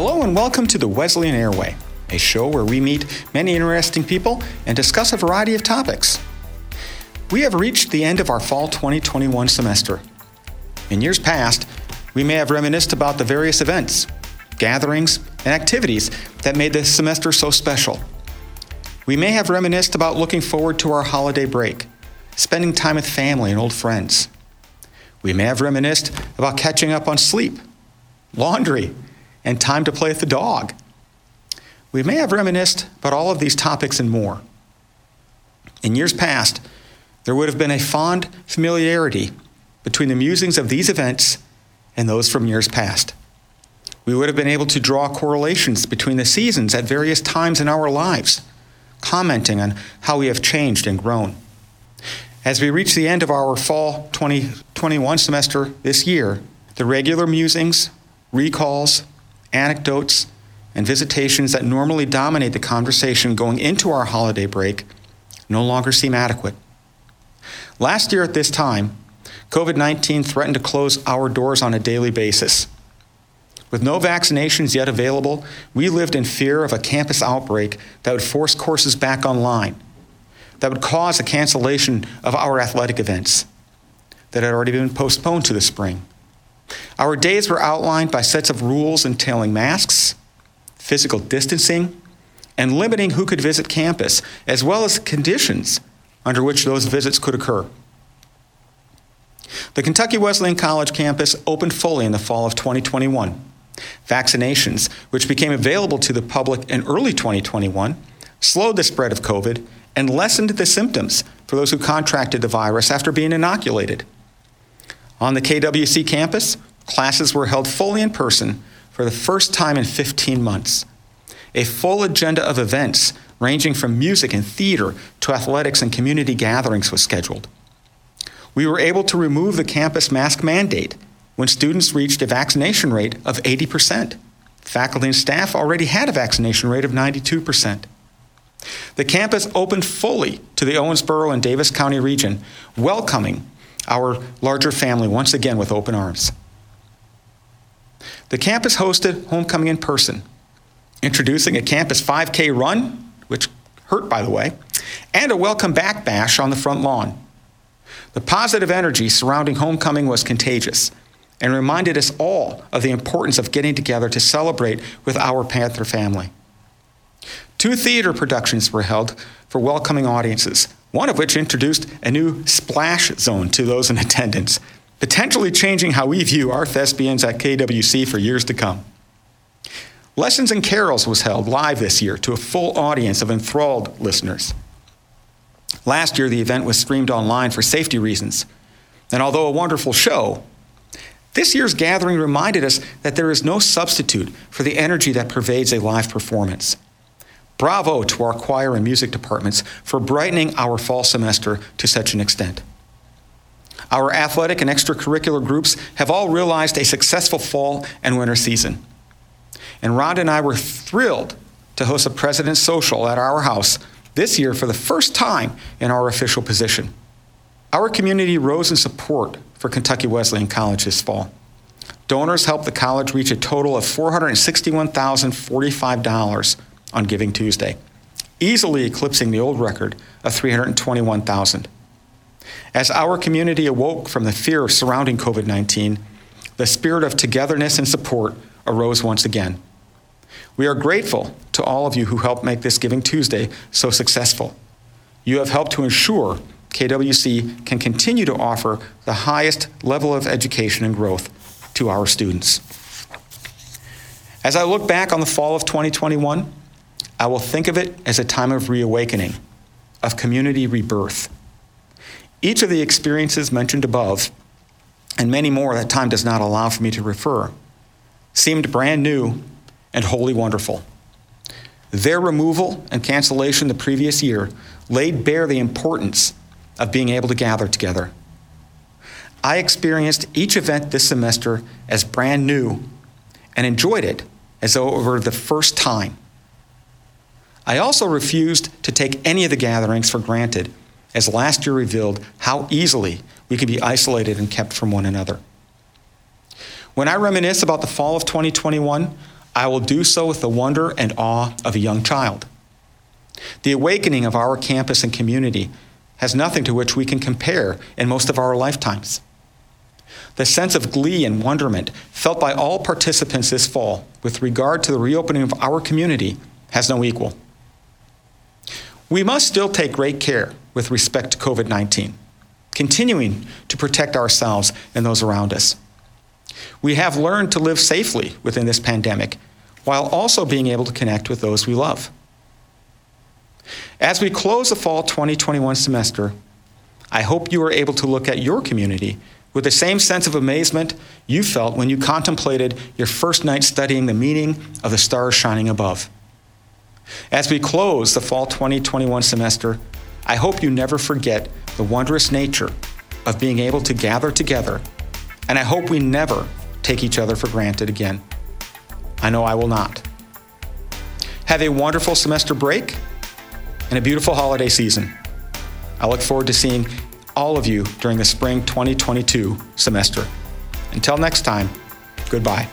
Hello and welcome to the Wesleyan Airway, a show where we meet many interesting people and discuss a variety of topics. We have reached the end of our fall 2021 semester. In years past, we may have reminisced about the various events, gatherings, and activities that made this semester so special. We may have reminisced about looking forward to our holiday break, spending time with family and old friends. We may have reminisced about catching up on sleep, laundry, and time to play with the dog. We may have reminisced about all of these topics and more. In years past, there would have been a fond familiarity between the musings of these events and those from years past. We would have been able to draw correlations between the seasons at various times in our lives, commenting on how we have changed and grown. As we reach the end of our fall 2021 semester this year, the regular musings, recalls, anecdotes, and visitations that normally dominate the conversation going into our holiday break no longer seem adequate. Last year at this time, COVID 19 threatened to close our doors on a daily basis. With no vaccinations yet available, we lived in fear of a campus outbreak that would force courses back online, that would cause a cancellation of our athletic events that had already been postponed to the spring. Our days were outlined by sets of rules entailing masks, physical distancing, and limiting who could visit campus, as well as conditions under which those visits could occur. The Kentucky Wesleyan College campus opened fully in the fall of 2021. Vaccinations, which became available to the public in early 2021, slowed the spread of COVID and lessened the symptoms for those who contracted the virus after being inoculated. On the KWC campus, classes were held fully in person for the first time in 15 months. A full agenda of events, ranging from music and theater to athletics and community gatherings, was scheduled. We were able to remove the campus mask mandate when students reached a vaccination rate of 80%. Faculty and staff already had a vaccination rate of 92%. The campus opened fully to the Owensboro and Daviess County region, welcoming our larger family once again with open arms. The campus hosted homecoming in person, introducing a campus 5K run, which hurt, by the way, and a welcome back bash on the front lawn. The positive energy surrounding homecoming was contagious and reminded us all of the importance of getting together to celebrate with our Panther family. Two theater productions were held for welcoming audiences one of which introduced a new splash zone to those in attendance, potentially changing how we view our thespians at KWC for years to come. Lessons and Carols was held live this year to a full audience of enthralled listeners. Last year, the event was streamed online for safety reasons, and although a wonderful show, this year's gathering reminded us that there is no substitute for the energy that pervades a live performance. Bravo to our choir and music departments for brightening our fall semester to such an extent. Our athletic and extracurricular groups have all realized a successful fall and winter season. And Rhonda and I were thrilled to host a President's Social at our house this year for the first time in our official position. Our community rose in support for Kentucky Wesleyan College this fall. Donors helped the college reach a total of $461,045 on Giving Tuesday, easily eclipsing the old record of 321,000. As our community awoke from the fear surrounding COVID 19, the spirit of togetherness and support arose once again. We are grateful to all of you who helped make this Giving Tuesday so successful. You have helped to ensure KWC can continue to offer the highest level of education and growth to our students. As I look back on the fall of 2021, I will think of it as a time of reawakening, of community rebirth. Each of the experiences mentioned above, and many more that time does not allow for me to refer, seemed brand new and wholly wonderful. Their removal and cancellation the previous year laid bare the importance of being able to gather together. I experienced each event this semester as brand new and enjoyed it as though it were the first time. I also refused to take any of the gatherings for granted, as last year revealed how easily we can be isolated and kept from one another. When I reminisce about the fall of 2021, I will do so with the wonder and awe of a young child. The awakening of our campus and community has nothing to which we can compare in most of our lifetimes. The sense of glee and wonderment felt by all participants this fall with regard to the reopening of our community has no equal. We must still take great care with respect to COVID 19, continuing to protect ourselves and those around us. We have learned to live safely within this pandemic while also being able to connect with those we love. As we close the fall 2021 semester, I hope you are able to look at your community with the same sense of amazement you felt when you contemplated your first night studying the meaning of the stars shining above. As we close the fall 2021 semester, I hope you never forget the wondrous nature of being able to gather together, and I hope we never take each other for granted again. I know I will not. Have a wonderful semester break and a beautiful holiday season. I look forward to seeing all of you during the spring 2022 semester. Until next time, goodbye.